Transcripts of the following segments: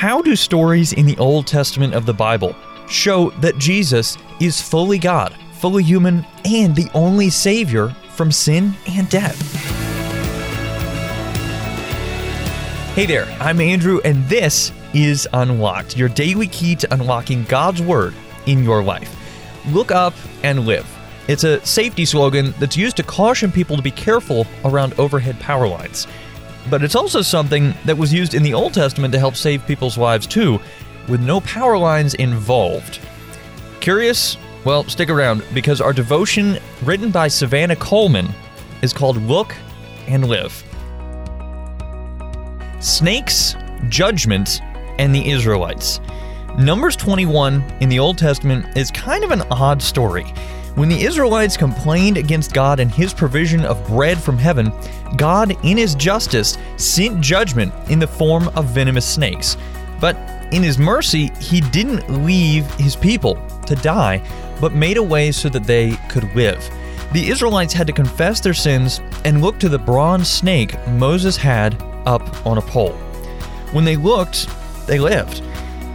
How do stories in the Old Testament of the Bible show that Jesus is fully God, fully human, and the only Savior from sin and death? Hey there, I'm Andrew, and this is Unlocked, your daily key to unlocking God's Word in your life. Look up and live. It's a safety slogan that's used to caution people to be careful around overhead power lines. But it's also something that was used in the Old Testament to help save people's lives too, with no power lines involved. Curious? Well, stick around because our devotion, written by Savannah Coleman, is called Look and Live. Snakes, Judgment, and the Israelites. Numbers 21 in the Old Testament is kind of an odd story. When the Israelites complained against God and his provision of bread from heaven, God, in his justice, sent judgment in the form of venomous snakes. But in his mercy, he didn't leave his people to die, but made a way so that they could live. The Israelites had to confess their sins and look to the bronze snake Moses had up on a pole. When they looked, they lived.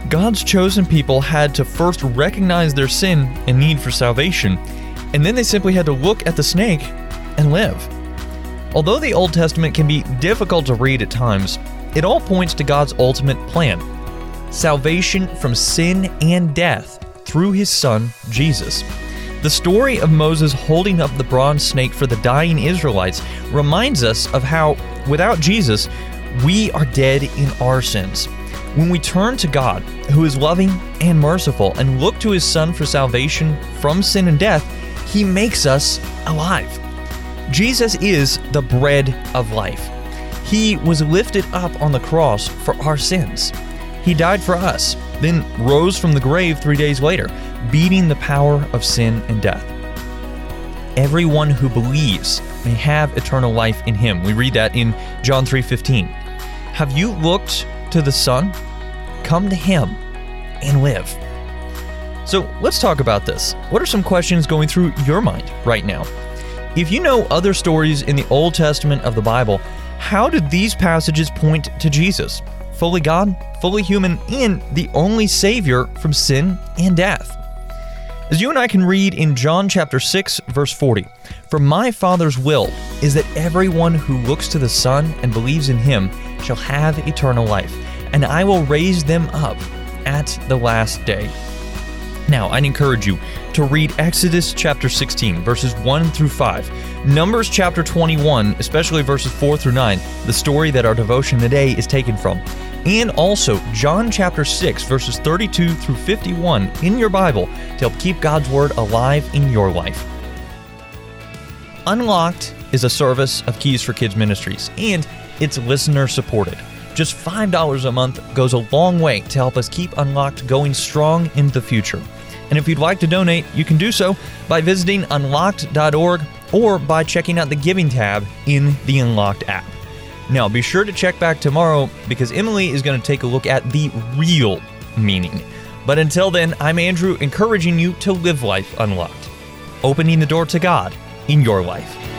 God's chosen people had to first recognize their sin and need for salvation, and then they simply had to look at the snake and live. Although the Old Testament can be difficult to read at times, it all points to God's ultimate plan salvation from sin and death through his son, Jesus. The story of Moses holding up the bronze snake for the dying Israelites reminds us of how, without Jesus, we are dead in our sins. When we turn to God, who is loving and merciful, and look to his Son for salvation from sin and death, he makes us alive. Jesus is the bread of life. He was lifted up on the cross for our sins. He died for us, then rose from the grave three days later, beating the power of sin and death. Everyone who believes may have eternal life in him. We read that in John 3:15. Have you looked to the Son? Come to him and live. So let's talk about this. What are some questions going through your mind right now? If you know other stories in the Old Testament of the Bible, how did these passages point to Jesus? Fully God, fully human, and the only Savior from sin and death. As you and I can read in John chapter 6, verse 40, For my Father's will is that everyone who looks to the Son and believes in him shall have eternal life, and I will raise them up at the last day. Now, I'd encourage you to read Exodus chapter 16, verses 1 through 5, Numbers chapter 21, especially verses 4 through 9, the story that our devotion today is taken from, and also John chapter 6, verses 32 through 51 in your Bible to help keep God's Word alive in your life. Unlocked is a service of Keys for Kids Ministries, and it's listener supported. Just $5 a month goes a long way to help us keep Unlocked going strong in the future. And if you'd like to donate, you can do so by visiting unlocked.org or by checking out the Giving tab in the Unlocked app. Now, be sure to check back tomorrow because Emily is going to take a look at the real meaning. But until then, I'm Andrew, encouraging you to live life unlocked, opening the door to God in your life.